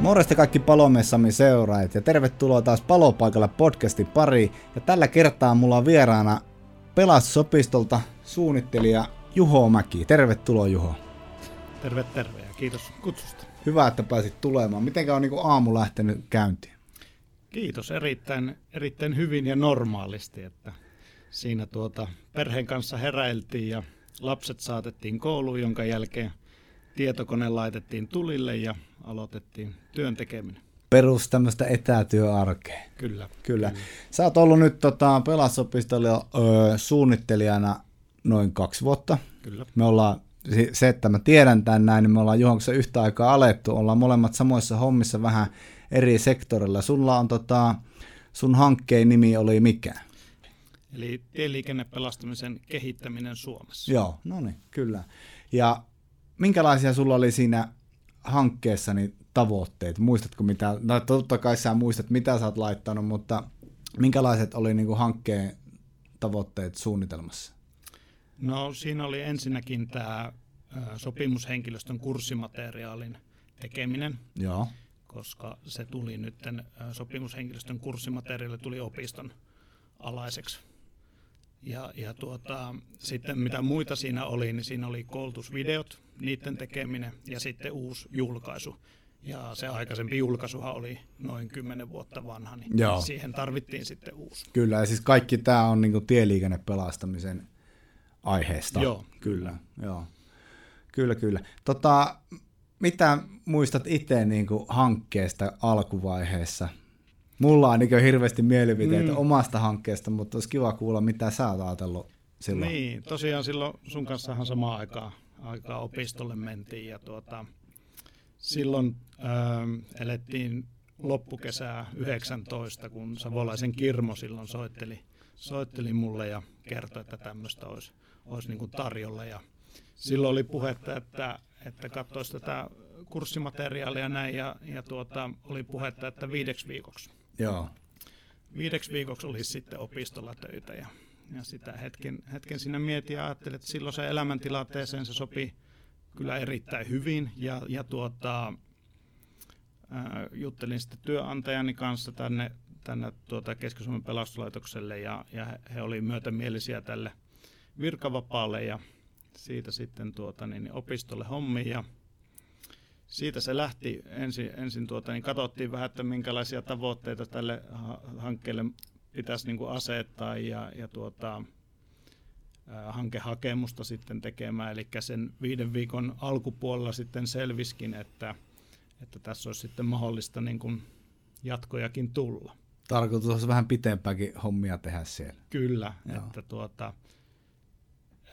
Morjesta kaikki palomessamme seuraajat ja tervetuloa taas Palopaikalla podcastin pari. Ja tällä kertaa mulla on vieraana Pelastosopistolta suunnittelija Juho Mäki. Tervetuloa Juho. Terve, terve ja kiitos kutsusta. Hyvä, että pääsit tulemaan. Mitenkä on niin aamu lähtenyt käyntiin? Kiitos, erittäin, erittäin hyvin ja normaalisti, että siinä tuota perheen kanssa heräiltiin ja lapset saatettiin kouluun, jonka jälkeen tietokone laitettiin tulille ja aloitettiin työn tekeminen. Perus tämmöistä etätyöarkea. Kyllä. Kyllä. Kyllä. Sä oot ollut nyt tota, pelasopistolla öö, suunnittelijana noin kaksi vuotta. Kyllä. Me ollaan, se, että mä tiedän tämän näin, niin me ollaan Juhon yhtä aikaa alettu. Ollaan molemmat samoissa hommissa vähän eri sektorilla. Sulla on tota, sun hankkeen nimi oli mikä? Eli tieliikennepelastamisen kehittäminen Suomessa. Joo, no niin, kyllä. Ja minkälaisia sulla oli siinä hankkeessani tavoitteet? Muistatko mitä, no totta kai sä muistat mitä sä oot laittanut, mutta minkälaiset oli niin kuin hankkeen tavoitteet suunnitelmassa? No siinä oli ensinnäkin tämä sopimushenkilöstön kurssimateriaalin tekeminen. Joo. Koska se tuli nyt, sopimushenkilöstön kurssimateriaali tuli opiston alaiseksi. Ja, ja tuota, sitten mitä muita siinä oli, niin siinä oli koulutusvideot, niiden tekeminen ja sitten uusi julkaisu. Ja se aikaisempi julkaisuhan oli noin 10 vuotta vanha, niin Joo. siihen tarvittiin sitten uusi. Kyllä, ja siis kaikki tämä on niin tieliikennepelastamisen aiheesta. Joo. Kyllä, joo. Kyllä, kyllä. Tota, mitä muistat itse niin hankkeesta alkuvaiheessa? Mulla on niin hirveästi mielipiteitä mm. omasta hankkeesta, mutta olisi kiva kuulla, mitä sä oot ajatellut silloin. Niin, tosiaan silloin sun kanssahan samaan aikaan, aikaa opistolle mentiin ja tuota, silloin ähm, elettiin loppukesää 19, kun Savolaisen Kirmo silloin soitteli, soitteli mulle ja kertoi, että tämmöistä olisi, olisi niin kuin tarjolla. Ja silloin oli puhetta, että, että katsoisi tätä kurssimateriaalia näin ja, ja tuota, oli puhetta, että viideksi viikoksi Joo. Viideksi viikoksi olisi sitten opistolla töitä ja, ja sitä hetken, hetken sinne mietin ja ajattelin, että silloin se elämäntilanteeseen se sopi kyllä erittäin hyvin. Ja, ja tuota, ää, juttelin sitten työnantajani kanssa tänne, tänne tuota Keski-Suomen pelastuslaitokselle ja, ja he, he olivat myötämielisiä tälle virkavapaalle ja siitä sitten tuota, niin, opistolle hommiin. Ja siitä se lähti. Ensin, ensin tuota, niin katsottiin vähän, että minkälaisia tavoitteita tälle hankkeelle pitäisi niin kuin asettaa ja, ja tuota, hankehakemusta sitten tekemään. Eli sen viiden viikon alkupuolella sitten selviskin, että, että tässä olisi sitten mahdollista niin kuin jatkojakin tulla. Tarkoitus olisi vähän pitempäänkin hommia tehdä siellä. Kyllä, Joo. että tuota,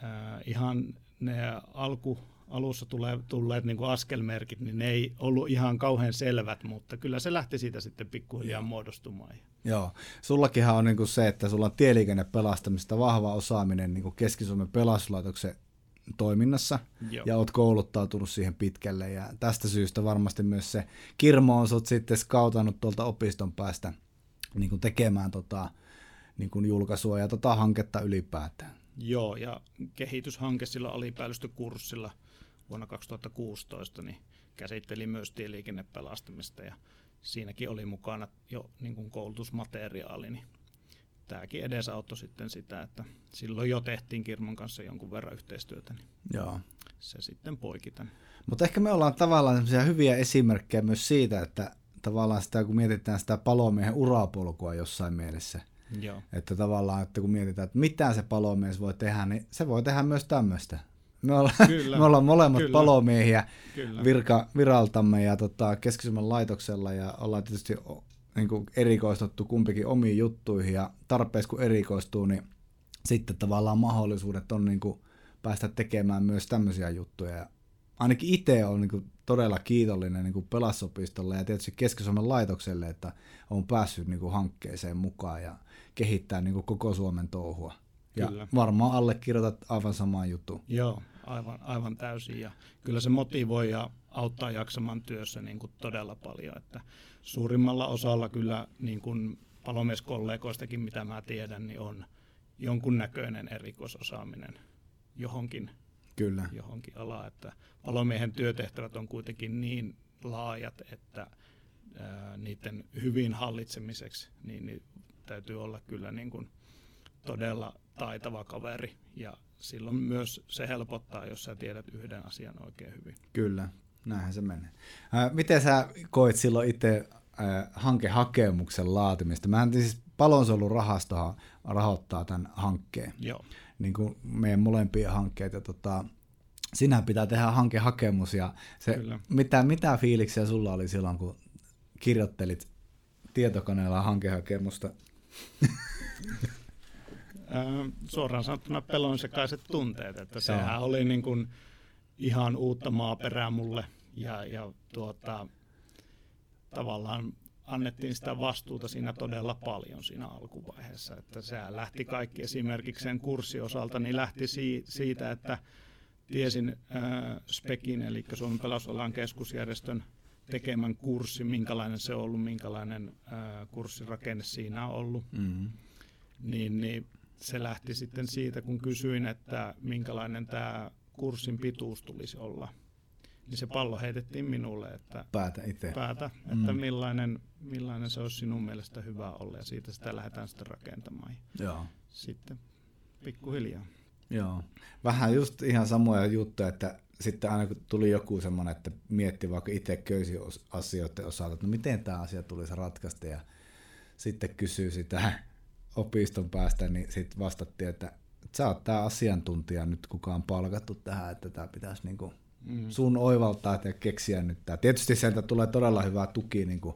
äh, ihan ne alku, alussa tulee, tulleet niin kuin askelmerkit, niin ne ei ollut ihan kauhean selvät, mutta kyllä se lähti siitä sitten pikkuhiljaa muodostumaan. Joo, sullakinhan on niin kuin se, että sulla on tieliikennepelastamista vahva osaaminen niin kuin Keski-Suomen pelastuslaitoksen toiminnassa Joo. ja oot kouluttautunut siihen pitkälle ja tästä syystä varmasti myös se Kirmo on sut sitten skautannut tuolta opiston päästä niin kuin tekemään tota, niin kuin julkaisua ja tota hanketta ylipäätään. Joo, ja kehityshanke sillä alipäällistökurssilla – vuonna 2016 niin käsitteli myös tieliikennepelastamista ja siinäkin oli mukana jo niin kuin koulutusmateriaali, niin tämäkin edesauttoi sitten sitä, että silloin jo tehtiin Kirmon kanssa jonkun verran yhteistyötä, niin Joo. se sitten poiki. Mutta ehkä me ollaan tavallaan hyviä esimerkkejä myös siitä, että tavallaan sitä, kun mietitään sitä palomiehen urapolkua jossain mielessä, Joo. että tavallaan, että kun mietitään, että mitä se palomies voi tehdä, niin se voi tehdä myös tämmöistä. Me ollaan, Kyllä. me ollaan molemmat Kyllä. palomiehiä Kyllä. Virka, viraltamme ja tota, keski laitoksella ja ollaan tietysti niin kuin erikoistuttu kumpikin omiin juttuihin ja tarpeessa kun erikoistuu, niin sitten tavallaan mahdollisuudet on niin kuin päästä tekemään myös tämmöisiä juttuja. Ja ainakin itse on niin kuin todella kiitollinen niin kuin Pelasopistolle ja tietysti keski laitokselle, että on päässyt niin kuin hankkeeseen mukaan ja kehittää niin kuin koko Suomen touhua. Ja kyllä. varmaan allekirjoitat aivan samaan juttuun. Joo, aivan, aivan täysin. Ja kyllä se motivoi ja auttaa jaksamaan työssä niin kuin todella paljon. Että suurimmalla osalla kyllä niin kuin palomieskollegoistakin, mitä mä tiedän, niin on jonkunnäköinen erikoisosaaminen johonkin, kyllä. johonkin alaan. Että palomiehen työtehtävät on kuitenkin niin laajat, että ää, niiden hyvin hallitsemiseksi, niin, niin täytyy olla kyllä niin kuin todella taitava kaveri ja silloin myös se helpottaa, jos sä tiedät yhden asian oikein hyvin. Kyllä, näinhän se menee. Ää, miten sä koit silloin itse hankehakemuksen laatimista? Mä siis Palonsuojelurahastohan rahoittaa tämän hankkeen. Joo. Niin kuin meidän molempia hankkeita. Tota, sinä pitää tehdä hankehakemus ja se, mitä, mitä fiiliksiä sulla oli silloin, kun kirjoittelit tietokoneella hankehakemusta? suoraan sanottuna pelon sekaiset tunteet, että sehän oli niin kuin ihan uutta maaperää mulle ja, ja tuota, tavallaan annettiin sitä vastuuta siinä todella paljon siinä alkuvaiheessa. Että sehän lähti kaikki esimerkiksi sen kurssin osalta, niin lähti siitä, että tiesin äh, SPEKin, eli Suomen pelastusalan keskusjärjestön tekemän kurssi, minkälainen se on ollut, minkälainen äh, kurssirakenne siinä on ollut. Mm-hmm. Niin, niin se lähti sitten siitä, kun kysyin, että minkälainen tämä kurssin pituus tulisi olla. Niin se pallo heitettiin minulle, että päätä itse. Päätä, että mm. millainen, millainen se olisi sinun mielestä hyvä olla ja siitä sitä lähdetään sitten rakentamaan. Joo. Sitten pikkuhiljaa. Joo. Vähän just ihan samoja juttuja, että sitten aina kun tuli joku semmoinen, että mietti vaikka itse köysi asioiden osalta, että no miten tämä asia tulisi ratkaista ja sitten kysyy sitä opiston päästä, niin sitten vastattiin, että sä oot tämä asiantuntija nyt, kuka on palkattu tähän, että tämä pitäisi niinku mm. sun oivaltaa ja keksiä nyt tämä. Tietysti sieltä tulee todella hyvää tuki niin kuin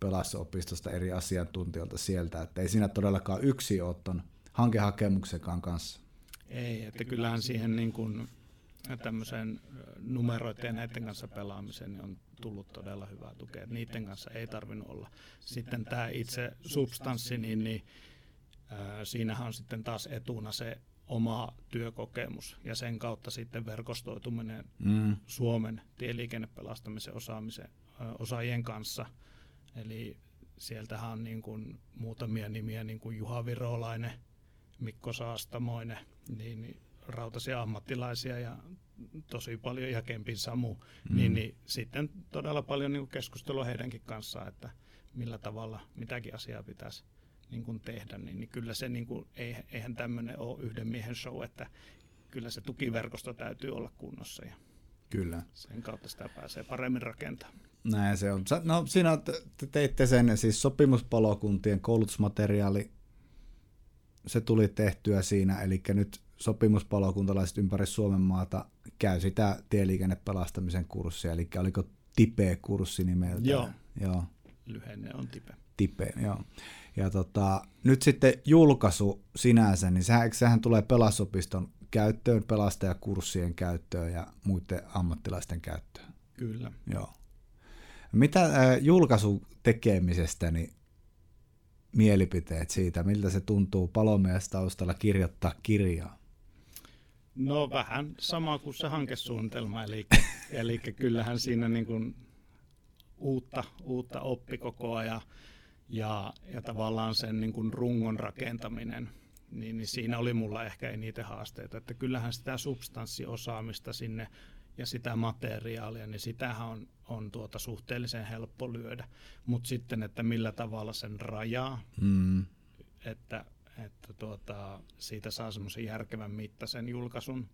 pelastusopistosta eri asiantuntijoilta sieltä, että ei siinä todellakaan yksi ole ton hankehakemuksenkaan kanssa. Ei, että kyllähän siihen niin kuin tämmöiseen numeroiden ja näiden kanssa pelaamiseen niin on tullut todella hyvää tukea. Niiden kanssa ei tarvinnut olla. Sitten tämä itse substanssi, niin, niin siinähän on sitten taas etuna se oma työkokemus ja sen kautta sitten verkostoituminen mm. Suomen tieliikennepelastamisen osaamisen, osaajien kanssa. Eli sieltähän on niin kuin muutamia nimiä, niin kuin Juha Virolainen, Mikko Saastamoinen, niin, niin rautaisia ammattilaisia ja tosi paljon ja Kempin Samu, mm. niin, niin sitten todella paljon niin keskustelua heidänkin kanssaan, että millä tavalla mitäkin asiaa pitäisi niin kuin tehdä, niin, niin kyllä se, niin kuin, eihän tämmöinen ole yhden miehen show, että kyllä se tukiverkosto täytyy olla kunnossa ja kyllä. sen kautta sitä pääsee paremmin rakentamaan. Näin se on. No siinä te teitte sen, siis sopimuspalokuntien koulutusmateriaali, se tuli tehtyä siinä, eli nyt sopimuspalokuntalaiset ympäri Suomen maata käy sitä tieliikennepelastamisen kurssia, eli oliko TIPE-kurssi nimeltä? Joo. joo. Lyhenne on TIPE. TIPE, joo. Ja tota, nyt sitten julkaisu sinänsä, niin sehän, sehän tulee pelasopiston käyttöön, pelastajakurssien käyttöön ja muiden ammattilaisten käyttöön. Kyllä. Joo. Mitä äh, julkaisun tekemisestä, niin mielipiteet siitä, miltä se tuntuu palomiestaustalla kirjoittaa kirjaa? No vähän sama kuin se hankesuunnitelma, eli, eli kyllähän siinä niin kuin uutta, uutta oppi koko ajan ja, ja tavallaan sen niin kuin rungon rakentaminen, niin, niin siinä oli mulla ehkä eniten haasteita, että kyllähän sitä substanssiosaamista sinne ja sitä materiaalia, niin sitähän on, on tuota suhteellisen helppo lyödä. Mutta sitten, että millä tavalla sen rajaa, mm. että, että tuota, siitä saa semmoisen järkevän mittaisen julkaisun.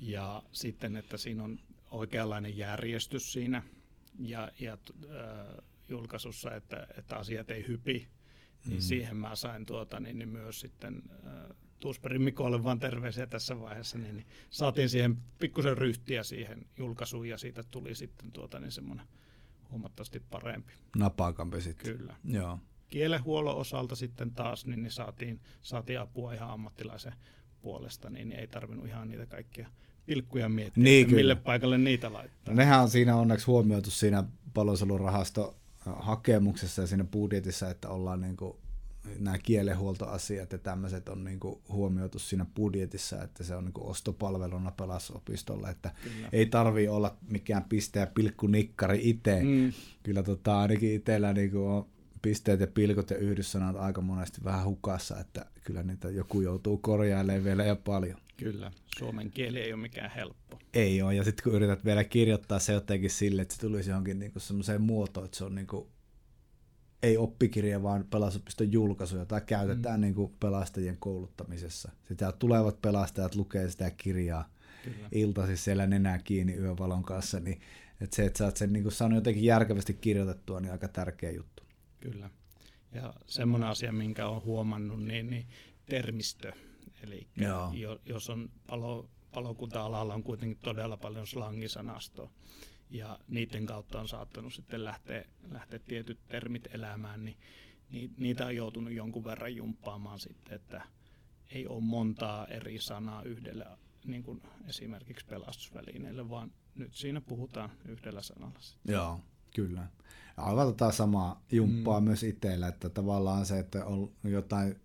Ja sitten, että siinä on oikeanlainen järjestys siinä ja, ja äh, julkaisussa, että, että asiat ei hypi, niin mm. siihen mä sain tuota, niin, niin myös sitten äh, Tuusperin Mikolle vaan terveisiä tässä vaiheessa, niin, niin saatiin siihen pikkusen ryhtiä siihen julkaisuun ja siitä tuli sitten tuota, niin semmoinen huomattavasti parempi. Napakampi sitten. Kyllä. Joo. Kielenhuollon osalta sitten taas niin, niin saatiin, saatiin apua ihan ammattilaisen puolesta, niin, niin ei tarvinnut ihan niitä kaikkia pilkkuja miettiä, niin, mille paikalle niitä laittaa. No, nehän on siinä onneksi huomioitu siinä paloselurahasto hakemuksessa ja siinä budjetissa, että ollaan niin kuin nämä kielenhuoltoasiat ja tämmöiset on niin kuin huomioitu siinä budjetissa, että se on niin kuin ostopalveluna pelasopistolle, että Kyllä. ei tarvi olla mikään piste ja pilkku nikkari itse. Mm. Kyllä tota, ainakin itsellä niin kuin on pisteet ja pilkot ja yhdyssanat aika monesti vähän hukassa, että kyllä niitä joku joutuu korjailemaan vielä ja paljon. Kyllä, suomen kieli ei ole mikään helppo. Ei ole, ja sitten kun yrität vielä kirjoittaa se jotenkin sille, että se tulisi johonkin niinku semmoiseen muotoon, että se on niinku, ei oppikirja, vaan pelastusopiston julkaisu, jota käytetään mm. niinku pelastajien kouluttamisessa. Sitä tulevat pelastajat lukee sitä kirjaa Kyllä. iltasi siellä nenää kiinni yövalon kanssa, niin että se, että sä oot sen niin saanut jotenkin järkevästi kirjoitettua, niin aika tärkeä juttu. Kyllä. Ja semmoinen asia, minkä olen huomannut, niin, niin termistö. Eli jos on palo, palokunta-alalla on kuitenkin todella paljon slangisanastoa, ja niiden kautta on saattanut sitten lähteä, lähteä tietyt termit elämään, niin, niin niitä on joutunut jonkun verran jumppaamaan sitten, että ei ole montaa eri sanaa yhdelle niin kuin esimerkiksi pelastusvälineille, vaan nyt siinä puhutaan yhdellä sanalla. Sitten. Joo, kyllä. Aivan tota samaa jumppaa mm. myös itsellä, että tavallaan se, että on jotain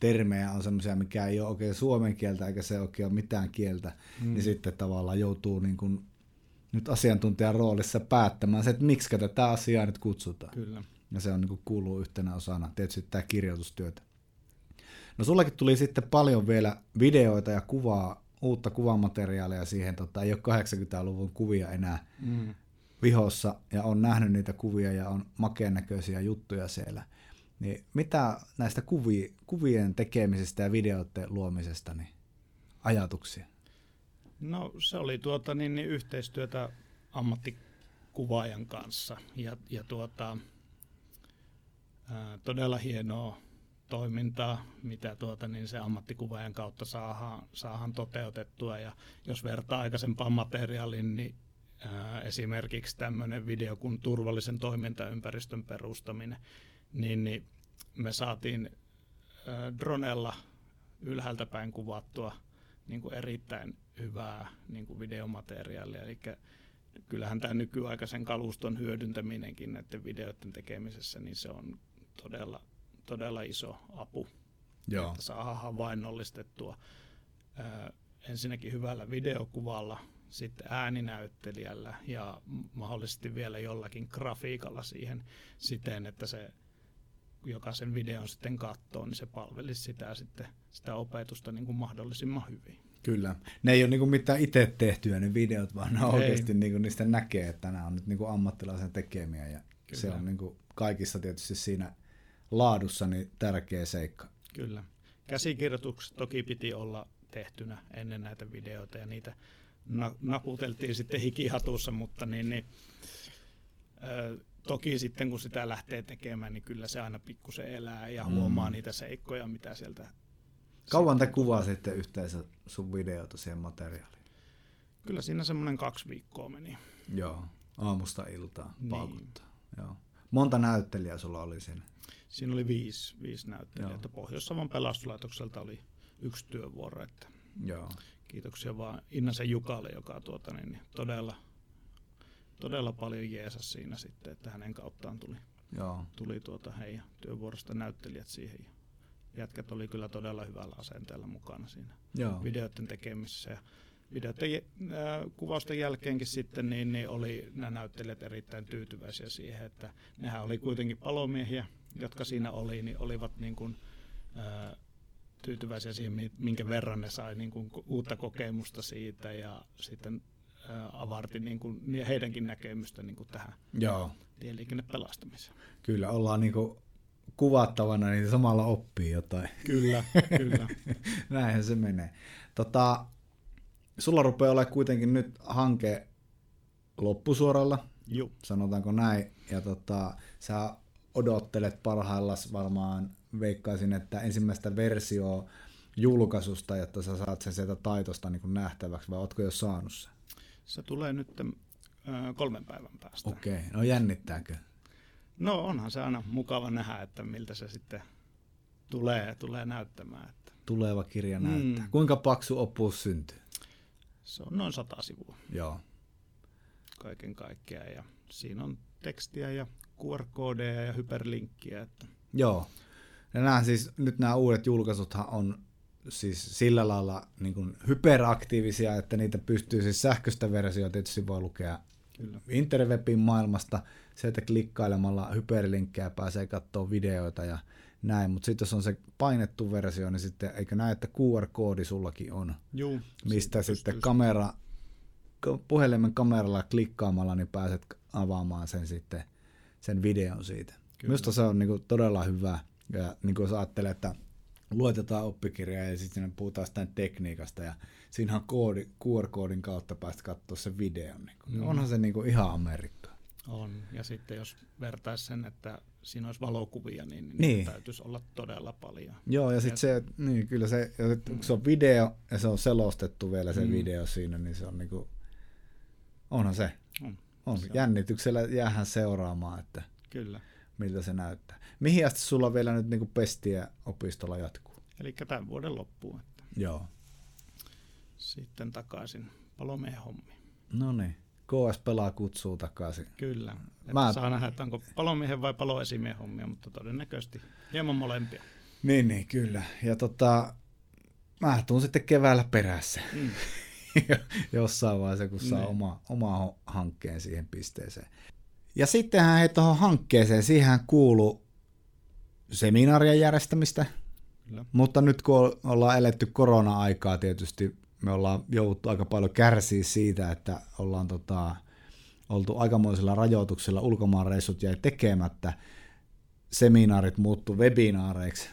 termejä on semmoisia, mikä ei ole oikein suomen kieltä eikä se oikein ole mitään kieltä, mm. niin sitten tavallaan joutuu niin kuin nyt asiantuntijan roolissa päättämään se, että miksi tätä asiaa nyt kutsutaan. Kyllä. Ja se on niin kuin kuuluu yhtenä osana, tietysti tämä kirjoitustyötä. No sullekin tuli sitten paljon vielä videoita ja kuvaa uutta kuvamateriaalia siihen, tota, ei ole 80-luvun kuvia enää mm. vihossa, ja on nähnyt niitä kuvia ja on makeen näköisiä juttuja siellä. Niin mitä näistä kuvi, kuvien tekemisestä ja videoiden luomisesta, niin ajatuksia? No se oli tuota, niin, niin yhteistyötä ammattikuvaajan kanssa ja, ja tuota, ää, todella hienoa toimintaa, mitä tuota, niin se ammattikuvaajan kautta saadaan, saadaan toteutettua. Ja jos vertaa aikaisempaan materiaaliin, niin ää, esimerkiksi tämmöinen video kuin turvallisen toimintaympäristön perustaminen, niin, niin me saatiin ää, dronella ylhäältä päin kuvattua niin kuin erittäin hyvää niin kuin videomateriaalia. Eli kyllähän tämä nykyaikaisen kaluston hyödyntäminenkin näiden videoiden tekemisessä, niin se on todella todella iso apu, Joo. että saa havainnollistettua ää, ensinnäkin hyvällä videokuvalla, sitten ääninäyttelijällä ja mahdollisesti vielä jollakin grafiikalla siihen siten, että se joka sen videon sitten katsoo, niin se palvelisi sitä, sitten, sitä opetusta niin kuin mahdollisimman hyvin. Kyllä. Ne ei ole niin kuin mitään itse tehtyä ne videot, vaan ne oikeasti niin kuin niistä näkee, että nämä on nyt niin kuin ammattilaisen tekemiä ja Kyllä. se on niin kuin kaikissa tietysti siinä laadussa niin tärkeä seikka. Kyllä. Käsikirjoitukset toki piti olla tehtynä ennen näitä videoita ja niitä na- naputeltiin sitten hikihatussa, mutta niin, niin, ö, toki sitten kun sitä lähtee tekemään, niin kyllä se aina pikkusen elää ja mm. huomaa niitä seikkoja, mitä sieltä... Kauan te kuvaa sitten yhteensä sun videota siihen materiaaliin? Kyllä siinä semmoinen kaksi viikkoa meni. Joo, aamusta iltaan niin. Joo. Monta näyttelijää sulla oli siinä? Siinä oli viisi, viisi näyttelijää. Pohjois-Savon pelastuslaitokselta oli yksi työvuoro. Että Joo. Kiitoksia vaan Innasen Jukalle, joka tuota, niin, niin, todella, todella paljon jeesas siinä sitten, että hänen kauttaan tuli, Joo. tuli tuota, heidän työvuorosta näyttelijät siihen. Ja jätkät oli kyllä todella hyvällä asenteella mukana siinä Joo. videoiden tekemisessä. Ja videoiden äh, kuvausten jälkeenkin sitten niin, niin oli nämä näyttelijät erittäin tyytyväisiä siihen, että nehän oli kuitenkin palomiehiä, jotka siinä oli, niin olivat niin kuin, ää, tyytyväisiä siihen, minkä verran ne sai niin kuin uutta kokemusta siitä ja sitten ää, avarti niin kuin heidänkin näkemystä niin kuin tähän Joo. tieliikennepelastamiseen. Kyllä, ollaan niin kuin kuvattavana, niin samalla oppii jotain. Kyllä, kyllä. Näinhän se menee. Tota, sulla rupeaa olemaan kuitenkin nyt hanke loppusuoralla, Juh. sanotaanko näin, ja tota, sä odottelet parhaillaan varmaan, veikkaisin, että ensimmäistä versio julkaisusta, jotta sä saat sen sieltä taitosta niin kuin nähtäväksi, vai ootko jo saanut sen? Se tulee nyt äh, kolmen päivän päästä. Okei, okay. no jännittääkö? No onhan se aina mukava nähdä, että miltä se sitten tulee, tulee näyttämään. Että. Tuleva kirja näyttää. Mm. Kuinka paksu opus syntyy? Se on noin sata sivua. Joo. Kaiken kaikkiaan ja siinä on tekstiä ja QR-koodeja ja hyperlinkkiä. Että. Joo. Ja nämä siis, nyt nämä uudet julkaisuthan on siis sillä lailla niin kuin hyperaktiivisia, että niitä pystyy siis sähköistä versiota tietysti voi lukea Kyllä. interwebin maailmasta, se, että klikkailemalla hyperlinkkejä pääsee katsoa videoita ja näin, mutta sitten jos on se painettu versio, niin sitten eikö näe, että QR-koodi sullakin on, Juu, mistä sitten kamera, puhelimen kameralla klikkaamalla, niin pääset avaamaan sen sitten sen videon siitä. Kyllä. Minusta se on niin kuin todella hyvä. Ja niin kuin jos ajattelee, että luetetaan oppikirjaa ja sitten puhutaan sitä tekniikasta ja siinä on koodi, QR-koodin kautta päästä katsoa se videon. Niin kuin. Mm. Onhan se niin kuin ihan Amerikka. On, ja sitten jos vertaisi sen, että siinä olisi valokuvia, niin, niin, niin. täytyisi olla todella paljon. Joo, ja sitten se, niin kyllä se, kun se on video ja se on selostettu vielä se mm. video siinä, niin se on niin kuin, onhan se. On. on. Se Jännityksellä jäähän seuraamaan, että kyllä. Miltä se näyttää. Mihin asti sulla vielä nyt niin pestiä opistolla jatkuu? Eli tämän vuoden loppuun. Että Joo. Sitten takaisin palomiehen hommiin. No niin. KS pelaa kutsuu takaisin. Kyllä. Mä... Saa nähdä, että onko palomiehen vai paloesimiehen hommia, mutta todennäköisesti hieman molempia. Niin, niin kyllä. Ja tota, mä tuun sitten keväällä perässä. Mm. Jossain vaiheessa, kun saa niin. oma, oma hankkeen siihen pisteeseen. Ja sittenhän he tuohon hankkeeseen, siihen kuuluu seminaarien järjestämistä, Kyllä. mutta nyt kun ollaan eletty korona-aikaa tietysti me ollaan jouduttu aika paljon kärsiä siitä, että ollaan tota, oltu aikamoisilla rajoituksilla, ulkomaanreissut jäi tekemättä, seminaarit muuttu webinaareiksi.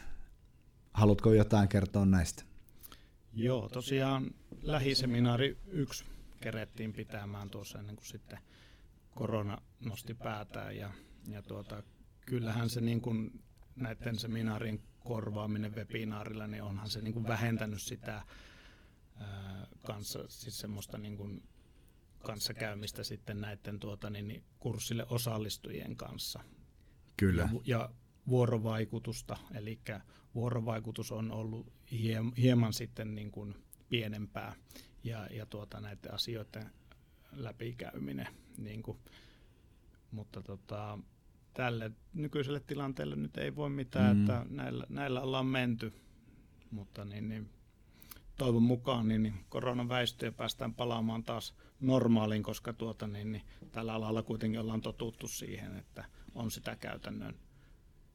Haluatko jotain kertoa näistä? Joo, tosiaan lähiseminaari yksi kerettiin pitämään tuossa ennen kuin sitten korona nosti päätään ja, ja tuota, kyllähän se niin kuin näiden seminaarien korvaaminen webinaarilla, niin onhan se niin kuin vähentänyt sitä kanssa, siis semmoista niin kuin kanssakäymistä sitten näiden tuota, niin, niin, kurssille osallistujien kanssa. Kyllä. Ja, ja vuorovaikutusta, eli vuorovaikutus on ollut hiem, hieman sitten niin kuin pienempää ja, ja tuota, näiden asioiden läpikäyminen. Niin kuin, mutta tota, tälle nykyiselle tilanteelle nyt ei voi mitään, mm. että näillä, näillä ollaan menty, mutta niin, niin toivon mukaan niin, niin koronan väistyy ja päästään palaamaan taas normaaliin, koska tuota, niin, niin, tällä alalla kuitenkin ollaan totuttu siihen, että on sitä käytännön,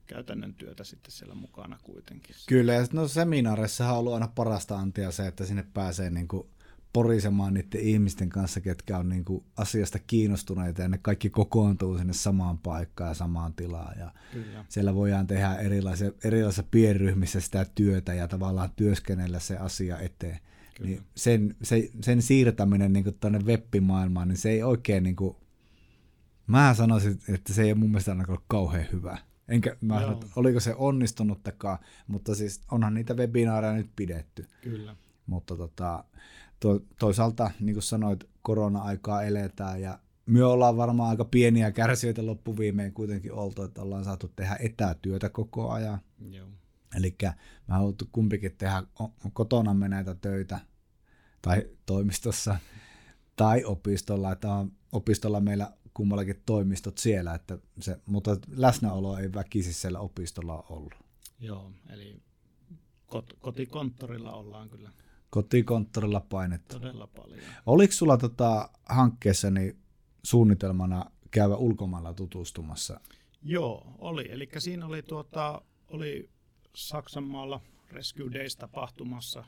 käytännön työtä sitten siellä mukana kuitenkin. Kyllä, ja no seminaareissa on ollut aina parasta antia se, että sinne pääsee niin kuin porisemaan niiden ihmisten kanssa, ketkä on niin kuin asiasta kiinnostuneita ja ne kaikki kokoontuu sinne samaan paikkaan ja samaan tilaan. Ja Kyllä. Siellä voidaan tehdä erilaisia, erilaisissa pienryhmissä sitä työtä ja tavallaan työskennellä se asia eteen. Niin sen, se, sen siirtäminen niin tuonne web-maailmaan, niin se ei oikein, niin kuin, mä sanoisin, että se ei ole mun mielestä ainakaan kauhean hyvä. Enkä mä sanon, oliko se onnistunuttakaan, mutta siis onhan niitä webinaareja nyt pidetty. Kyllä. Mutta tota, to, toisaalta, niin kuin sanoit, korona-aikaa eletään ja me ollaan varmaan aika pieniä kärsijöitä loppuviimeen kuitenkin oltu, että ollaan saatu tehdä etätyötä koko ajan. Eli mä haluttu kumpikin tehdä kotonamme näitä töitä tai toimistossa tai opistolla, että on opistolla meillä kummallakin toimistot siellä, että se, mutta läsnäolo ei väkisi siellä opistolla ollut. Joo, eli kot- kotikonttorilla ollaan kyllä Kotikonttorilla painettu. Todella paljon. Oliko sulla tota hankkeessani suunnitelmana käydä ulkomailla tutustumassa? Joo, oli. Eli siinä oli, tuota, oli Saksanmaalla Rescue Days tapahtumassa.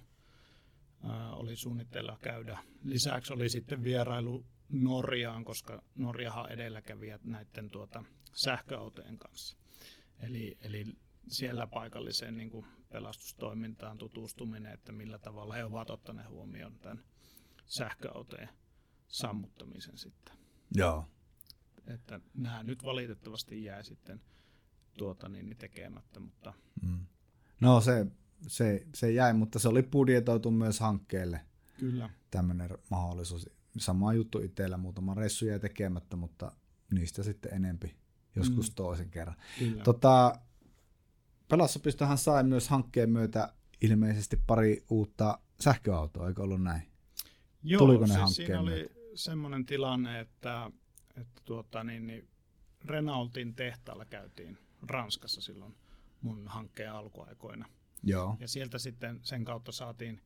Ää, oli suunnitteilla käydä. Lisäksi oli sitten vierailu Norjaan, koska Norjahan edelläkävijät näiden tuota, sähköautojen kanssa. Eli, eli siellä paikalliseen niin kuin pelastustoimintaan tutustuminen, että millä tavalla he ovat ottaneet huomioon tämän sähköautojen sammuttamisen sitten. Joo. Että nämä nyt valitettavasti jää sitten tuota niin, niin tekemättä, mutta... Mm. No se, se, se jäi, mutta se oli budjetoitu myös hankkeelle. Kyllä. Tämmöinen mahdollisuus. Sama juttu itsellä, muutama reissu jäi tekemättä, mutta niistä sitten enempi joskus mm. toisen kerran. Kyllä. Tota, Pelastusopistohan sai myös hankkeen myötä ilmeisesti pari uutta sähköautoa, eikö ollut näin? Joo, Tuliko ne siis siinä oli semmoinen tilanne, että, että tuota, niin, niin Renaultin tehtaalla käytiin Ranskassa silloin mun hankkeen alkuaikoina. Joo. Ja sieltä sitten sen kautta saatiin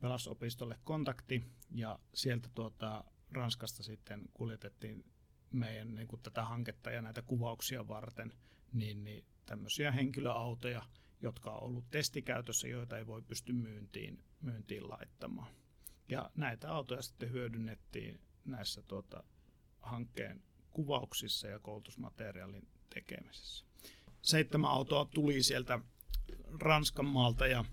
pelastusopistolle kontakti ja sieltä tuota, Ranskasta sitten kuljetettiin meidän niin kuin tätä hanketta ja näitä kuvauksia varten, niin, niin tämmöisiä henkilöautoja, jotka on ollut testikäytössä, joita ei voi pysty myyntiin, myyntiin laittamaan. Ja näitä autoja sitten hyödynnettiin näissä tuota, hankkeen kuvauksissa ja koulutusmateriaalin tekemisessä. Seitsemän autoa tuli sieltä Ranskan maalta ja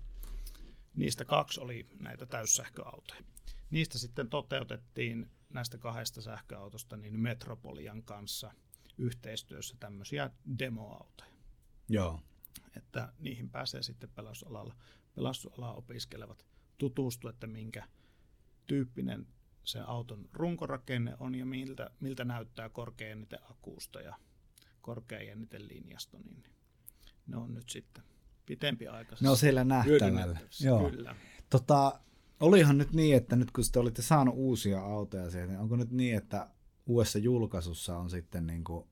niistä kaksi oli näitä täyssähköautoja. Niistä sitten toteutettiin näistä kahdesta sähköautosta niin Metropolian kanssa yhteistyössä tämmöisiä demoautoja. Joo. Että niihin pääsee sitten pelastusalalla, pelastusalaa opiskelevat tutustua, että minkä tyyppinen se auton runkorakenne on ja miltä, miltä näyttää korkeajännite akuusta ja korkeajännite linjasto, niin ne on nyt sitten pitempi aika. Ne on siellä nähtävällä. Joo. Kyllä. Tota, olihan nyt niin, että nyt kun te olitte saanut uusia autoja sieltä, niin onko nyt niin, että uudessa julkaisussa on sitten niin kuin,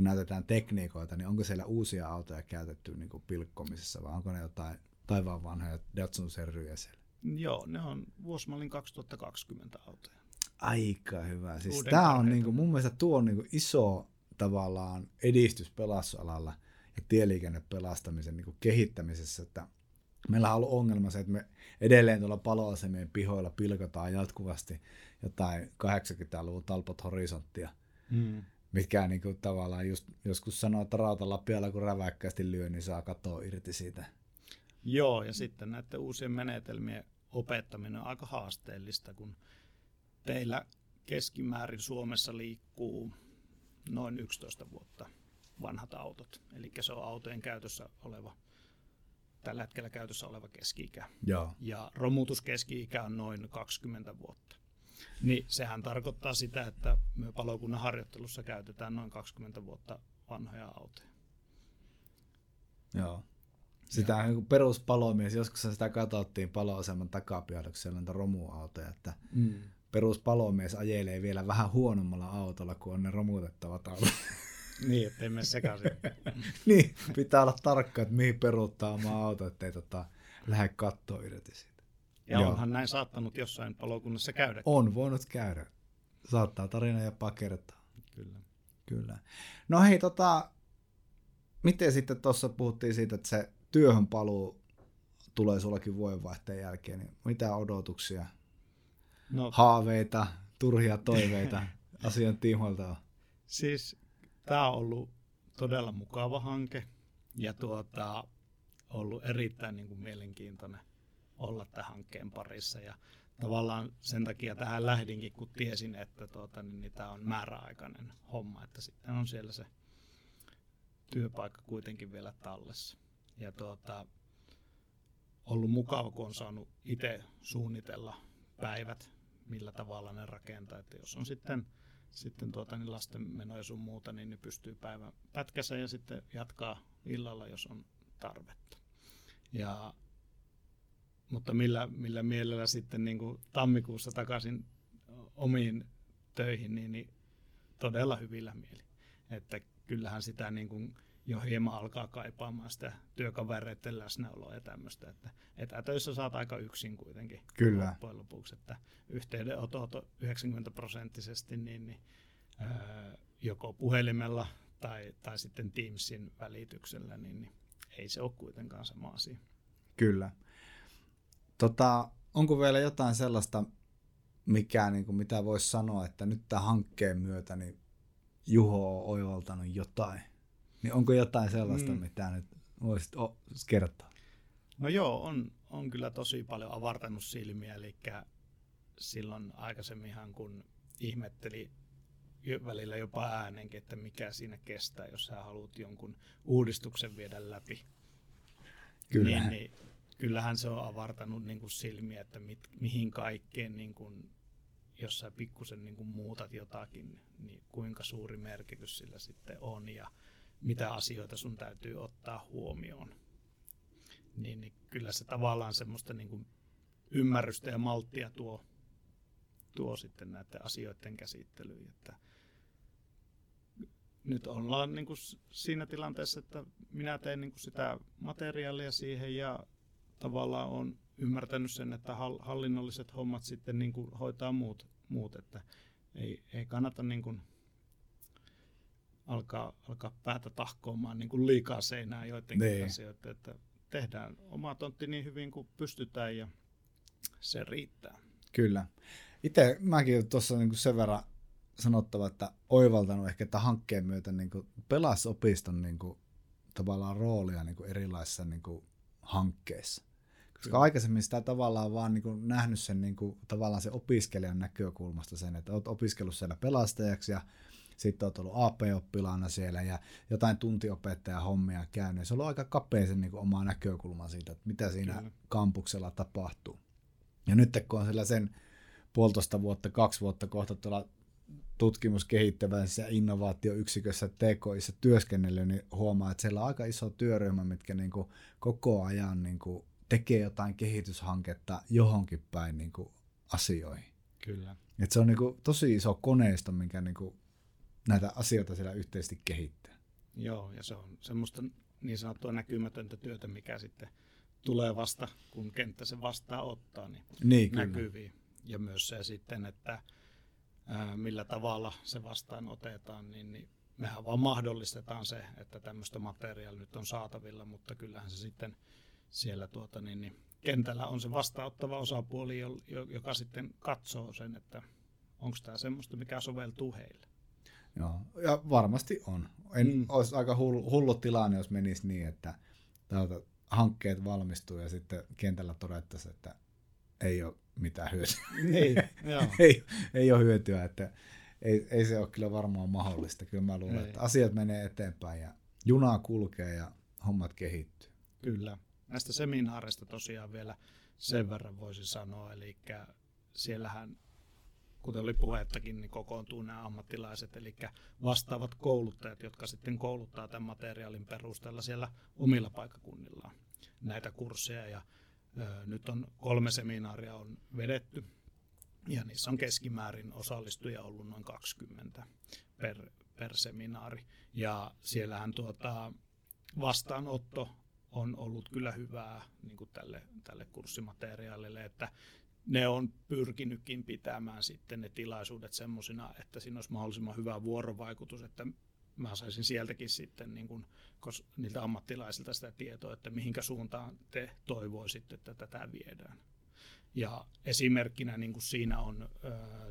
kun näytetään tekniikoita, niin onko siellä uusia autoja käytetty niin kuin pilkkomisessa vai onko ne jotain taivaan vanhoja Datsun serryjä siellä? Joo, ne on vuosimallin 2020 autoja. Aika hyvä. Siis tämä on niin kuin, mun mielestä tuo on niin kuin iso tavallaan edistys pelastusalalla ja tieliikennepelastamisen niin kuin kehittämisessä, että meillä on ollut ongelma se, että me edelleen tuolla paloasemien pihoilla pilkataan jatkuvasti jotain 80-luvun talpot horisonttia, hmm. Mitkä niin kuin, tavallaan just, joskus sanoo, että rautalapialla kun räväkkästi lyö, niin saa katoa irti siitä. Joo, ja sitten näiden uusien menetelmien opettaminen on aika haasteellista, kun teillä keskimäärin Suomessa liikkuu noin 11 vuotta vanhat autot. Eli se on autojen käytössä oleva, tällä hetkellä käytössä oleva keski-ikä. Joo. Ja romutuskeski-ikä on noin 20 vuotta. Niin sehän tarkoittaa sitä, että me palokunnan harjoittelussa käytetään noin 20 vuotta vanhoja autoja. Joo. Sitä peruspalomies, joskus sitä katsottiin paloaseman takapihalle, kun siellä on romuautoja, että mm. peruspalomies ajelee vielä vähän huonommalla autolla kuin on ne romutettavat autot. niin, ettei mene sekaisin. niin, pitää olla tarkka, että mihin peruuttaa oma auto, ettei tota, lähde kattoa irti. Ja Joo. onhan näin saattanut jossain palokunnassa käydä. On voinut käydä. Saattaa tarina jopa kertaa. Kyllä. Kyllä. No hei, tota, miten sitten tuossa puhuttiin siitä, että se työhön paluu tulee sullakin vuodenvaihteen jälkeen, niin mitä odotuksia, no, haaveita, turhia toiveita asian tiimoilta on? Siis tämä on ollut todella mukava hanke ja tuota, ollut erittäin niin kuin, mielenkiintoinen olla tämän hankkeen parissa ja tavallaan sen takia tähän lähdinkin, kun tiesin, että tuota, niin, niin tämä on määräaikainen homma, että sitten on siellä se työpaikka kuitenkin vielä tallessa. Ja tuota, ollut mukava, kun on saanut itse suunnitella päivät, millä tavalla ne rakentaa. Että jos on sitten, sitten tuota, niin lasten menoja sun muuta, niin ne pystyy päivän pätkässä ja sitten jatkaa illalla, jos on tarvetta. Ja, mutta millä, millä mielellä sitten niin kuin tammikuussa takaisin omiin töihin, niin, niin todella hyvillä mieli. Että kyllähän sitä niin kuin jo hieman alkaa kaipaamaan sitä työkavereiden läsnäoloa ja tämmöistä, että etätöissä saat aika yksin kuitenkin Kyllä. loppujen lopuksi, että yhteydenotot 90 prosenttisesti niin, niin ää, joko puhelimella tai, tai sitten Teamsin välityksellä, niin, niin ei se ole kuitenkaan sama asia. Kyllä. Tota, onko vielä jotain sellaista, mikä, niin kuin, mitä voisi sanoa, että nyt tämän hankkeen myötä niin Juho on oivaltanut jotain? Niin onko jotain sellaista, mm. mitä nyt voisit kertoa? No joo, on, on kyllä tosi paljon avartanut silmiä, eli silloin aikaisemminhan kun ihmetteli välillä jopa äänenkin, että mikä siinä kestää, jos sä haluat jonkun uudistuksen viedä läpi. Kyllä. Niin, niin, kyllähän se on avartanut niin kuin silmiä, että mit, mihin kaikkeen, niin kuin, jos sä pikkusen niin kuin muutat jotakin, niin kuinka suuri merkitys sillä sitten on. Ja mitä asioita sun täytyy ottaa huomioon. Niin, niin kyllä se tavallaan semmoista niin kuin ymmärrystä ja malttia tuo, tuo sitten näiden asioiden käsittelyyn. Että nyt ollaan niin kuin siinä tilanteessa, että minä teen niin kuin sitä materiaalia siihen ja tavallaan on ymmärtänyt sen, että hallinnolliset hommat sitten niin kuin hoitaa muut, muut että ei, ei kannata niin kuin alkaa, alkaa päätä tahkoamaan niin kuin liikaa seinää joidenkin niin. asioita, että tehdään oma tontti niin hyvin kuin pystytään ja se riittää. Kyllä. Itse mäkin tuossa niin sen verran sanottava, että oivaltanut ehkä, että hankkeen myötä niin pelasopiston niin kuin, tavallaan roolia niin kuin erilaisissa niin kuin, hankkeissa. Koska Kyllä. aikaisemmin sitä tavallaan vaan niin kuin, nähnyt sen niin kuin, tavallaan se opiskelijan näkökulmasta sen, että olet opiskellut siellä pelastajaksi ja sitten olet ollut AP-oppilaana siellä ja jotain tuntiopettaja hommia käynyt. Se on ollut aika kapea sen niin kuin, oma näkökulma siitä, että mitä siinä Kyllä. kampuksella tapahtuu. Ja nyt kun on siellä sen puolitoista vuotta, kaksi vuotta kohta tuolla tutkimuskehittävässä innovaatioyksikössä TKIssä työskennellyt, niin huomaa, että siellä on aika iso työryhmä, mitkä niin kuin koko ajan niin kuin tekee jotain kehityshanketta johonkin päin niin kuin asioihin. Kyllä. Et se on niin kuin tosi iso koneisto, minkä niin kuin näitä asioita siellä yhteisesti kehittää. Joo, ja se on semmoista niin sanottua näkymätöntä työtä, mikä sitten tulee vasta, kun kenttä se vastaa ottaa, niin, niin näkyviin. Ja myös se sitten, että ää, millä tavalla se vastaan otetaan, niin, niin mehän vaan mahdollistetaan se, että tämmöistä materiaalia nyt on saatavilla, mutta kyllähän se sitten siellä tuota, niin, niin, kentällä on se vastaanottava osapuoli, joka sitten katsoo sen, että onko tämä semmoista, mikä soveltuu heille. Joo, ja varmasti on. En, mm. Olisi aika hullu, hullu tilanne, jos menisi niin, että täältä hankkeet valmistuu ja sitten kentällä todettaisiin, että ei ole mitään hyötyä. Niin, ei, ei ole hyötyä, että ei, ei se ole kyllä varmaan mahdollista. Kyllä mä luulen, ei. että asiat menee eteenpäin ja junaa kulkee ja hommat kehittyy. Kyllä. Näistä seminaareista tosiaan vielä sen verran voisi sanoa, eli siellähän kuten oli puhettakin, niin kokoontuu nämä ammattilaiset, eli vastaavat kouluttajat, jotka sitten kouluttaa tämän materiaalin perusteella siellä omilla paikakunnillaan näitä kursseja. Ja, ö, nyt on kolme seminaaria on vedetty, ja niissä on keskimäärin osallistujia ollut noin 20 per, per seminaari. Ja siellähän tuota, vastaanotto on ollut kyllä hyvää niin kuin tälle, tälle kurssimateriaalille, että ne on pyrkinytkin pitämään sitten ne tilaisuudet semmoisina, että siinä olisi mahdollisimman hyvä vuorovaikutus, että mä saisin sieltäkin sitten niin kuin, niiltä ammattilaisilta sitä tietoa, että mihinkä suuntaan te toivoisitte, että tätä viedään. Ja esimerkkinä niin kuin siinä on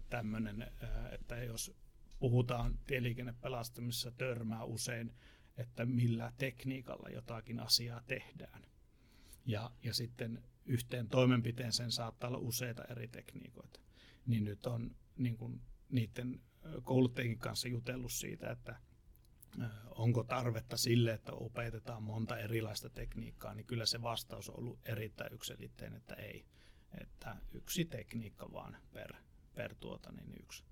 tämmöinen, että jos puhutaan tieliikennepelastamisessa törmää usein, että millä tekniikalla jotakin asiaa tehdään. Ja, ja sitten yhteen toimenpiteeseen saattaa olla useita eri tekniikoita. Niin nyt on niin kuin niiden kouluttajien kanssa jutellut siitä, että onko tarvetta sille, että opetetaan monta erilaista tekniikkaa, niin kyllä se vastaus on ollut erittäin yksilitteinen, että ei. Että yksi tekniikka vaan per, per tuota, niin yksi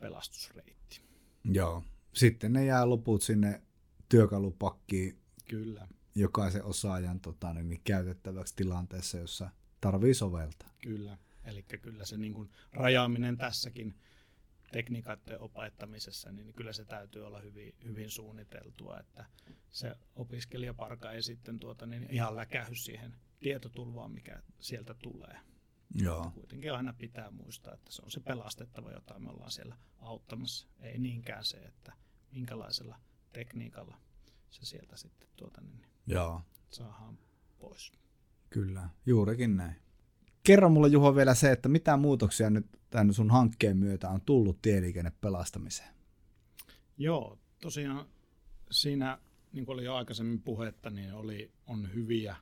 pelastusreitti. Joo. Sitten ne jää loput sinne työkalupakkiin. Kyllä jokaisen osaajan tota, niin, niin, käytettäväksi tilanteessa, jossa tarvii soveltaa. Kyllä, eli kyllä se niin kuin rajaaminen tässäkin tekniikoiden opettamisessa, niin kyllä se täytyy olla hyvin, hyvin suunniteltua, että se opiskelijaparka ei sitten tuota, niin ihan läkähy siihen tietotulvaan, mikä sieltä tulee. Joo. Kuitenkin aina pitää muistaa, että se on se pelastettava, jota me ollaan siellä auttamassa. Ei niinkään se, että minkälaisella tekniikalla se sieltä sitten tuota, niin Joo. saadaan pois. Kyllä, juurikin näin. Kerro mulle Juho vielä se, että mitä muutoksia nyt tämän sun hankkeen myötä on tullut tieliikennepelastamiseen? Joo, tosiaan siinä, niin kuin oli jo aikaisemmin puhetta, niin oli, on hyviä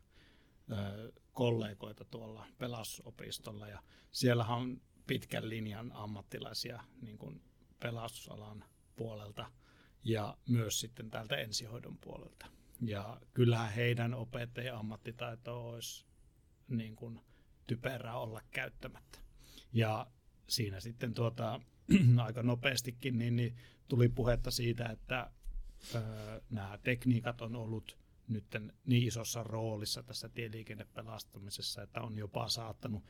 ö, kollegoita tuolla pelastusopistolla ja siellä on pitkän linjan ammattilaisia niin kuin pelastusalan puolelta ja myös sitten täältä ensihoidon puolelta. Ja kyllähän heidän opettajan ammattitaito olisi niin kuin typerää olla käyttämättä. Ja siinä sitten tuota, aika nopeastikin niin, niin tuli puhetta siitä, että ö, nämä tekniikat on ollut nyt niin isossa roolissa tässä tieliikennepelastamisessa, että on jopa saattanut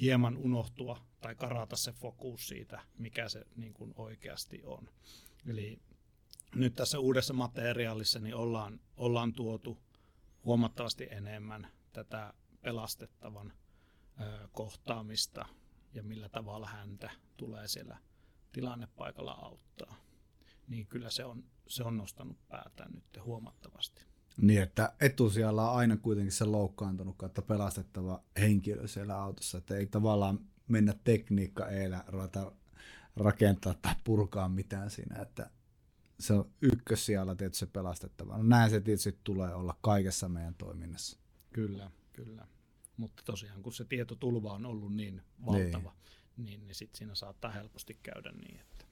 hieman unohtua tai karata se fokus siitä, mikä se niin kuin oikeasti on. Eli nyt tässä uudessa materiaalissa niin ollaan, ollaan tuotu huomattavasti enemmän tätä pelastettavan ö, kohtaamista ja millä tavalla häntä tulee siellä tilannepaikalla auttaa. niin kyllä se on, se on nostanut päätään nyt huomattavasti. Niin, että etusijalla on aina kuitenkin se loukkaantunut kautta pelastettava henkilö siellä autossa, että ei tavallaan mennä tekniikka eellä ruveta rakentaa tai purkaa mitään siinä, että se on ykkössijalla tietysti pelastettava. No näin se tietysti tulee olla kaikessa meidän toiminnassa. Kyllä, kyllä. Mutta tosiaan kun se tietotulva on ollut niin valtava, niin, niin, niin sitten siinä saattaa helposti käydä niin, että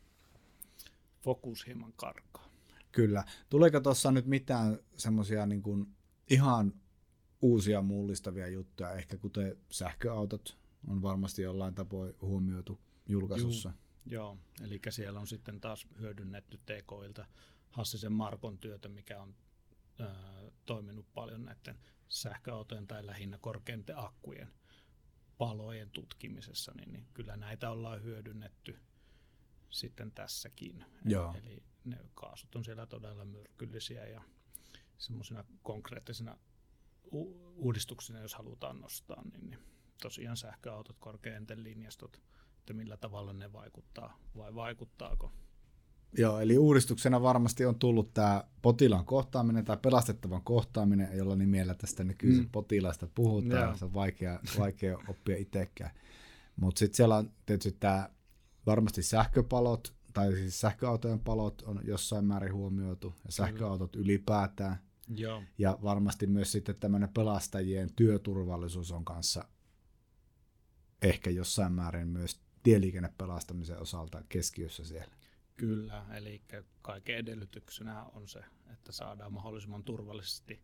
fokus hieman karkaa. Kyllä. Tuleeko tuossa nyt mitään semmoisia niin ihan uusia mullistavia juttuja, ehkä kuten sähköautot on varmasti jollain tapoin huomioitu julkaisussa? Juu. Joo, eli siellä on sitten taas hyödynnetty TKilta Hassisen Markon työtä, mikä on ö, toiminut paljon näiden sähköautojen tai lähinnä korkeinten akkujen palojen tutkimisessa, niin, niin kyllä näitä ollaan hyödynnetty sitten tässäkin. Joo. Eli ne kaasut on siellä todella myrkyllisiä ja semmoisena konkreettisena u- uudistuksena, jos halutaan nostaa, niin, niin tosiaan sähköautot, korkeinten linjastot, että millä tavalla ne vaikuttaa vai vaikuttaako. Joo, eli uudistuksena varmasti on tullut tämä potilaan kohtaaminen tai pelastettavan kohtaaminen, jolla nimellä tästä nykyisin mm. potilaasta puhutaan, Joo. se on vaikea, vaikea oppia itsekään. Mutta sitten siellä on tietysti tämä varmasti sähköpalot, tai siis sähköautojen palot on jossain määrin huomioitu, ja sähköautot ylipäätään. Joo. Ja varmasti myös sitten tämmöinen pelastajien työturvallisuus on kanssa ehkä jossain määrin myös tieliikennepelastamisen osalta keskiössä siellä. Kyllä, eli kaiken edellytyksenä on se, että saadaan mahdollisimman turvallisesti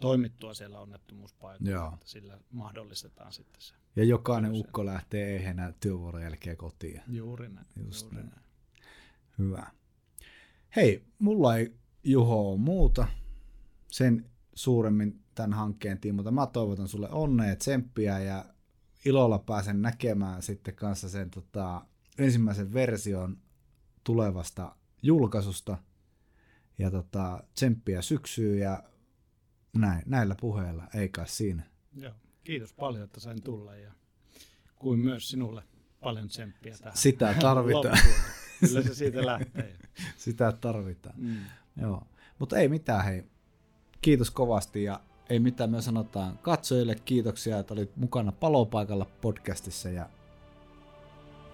toimittua siellä onnettomuuspaikalla, Joo. että sillä mahdollistetaan sitten se. Ja jokainen työsen. ukko lähtee ehjänä työvuoron jälkeen kotiin. Juuri näin. Just juuri näin. näin. Hyvä. Hei, mulla ei Juho ole muuta sen suuremmin tämän hankkeen tiimoilta. Mä toivotan sulle onnea, tsemppiä ja ilolla pääsen näkemään sitten kanssa sen tota, ensimmäisen version tulevasta julkaisusta. Ja tota, tsemppiä syksyyn ja näin, näillä puheilla, ei kai siinä. Joo, kiitos paljon, että sain tulla ja kuin myös sinulle paljon tsemppiä tähän. Sitä tarvitaan. Kyllä se siitä lähtee. Sitä tarvitaan. Mm. Joo. Mutta ei mitään, hei. Kiitos kovasti ja ei mitään, me sanotaan katsojille kiitoksia, että olit mukana palopaikalla podcastissa ja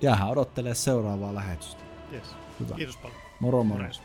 jäähän odottelee seuraavaa lähetystä. Yes. Hyvä. Kiitos paljon. Moro moro. Morjens.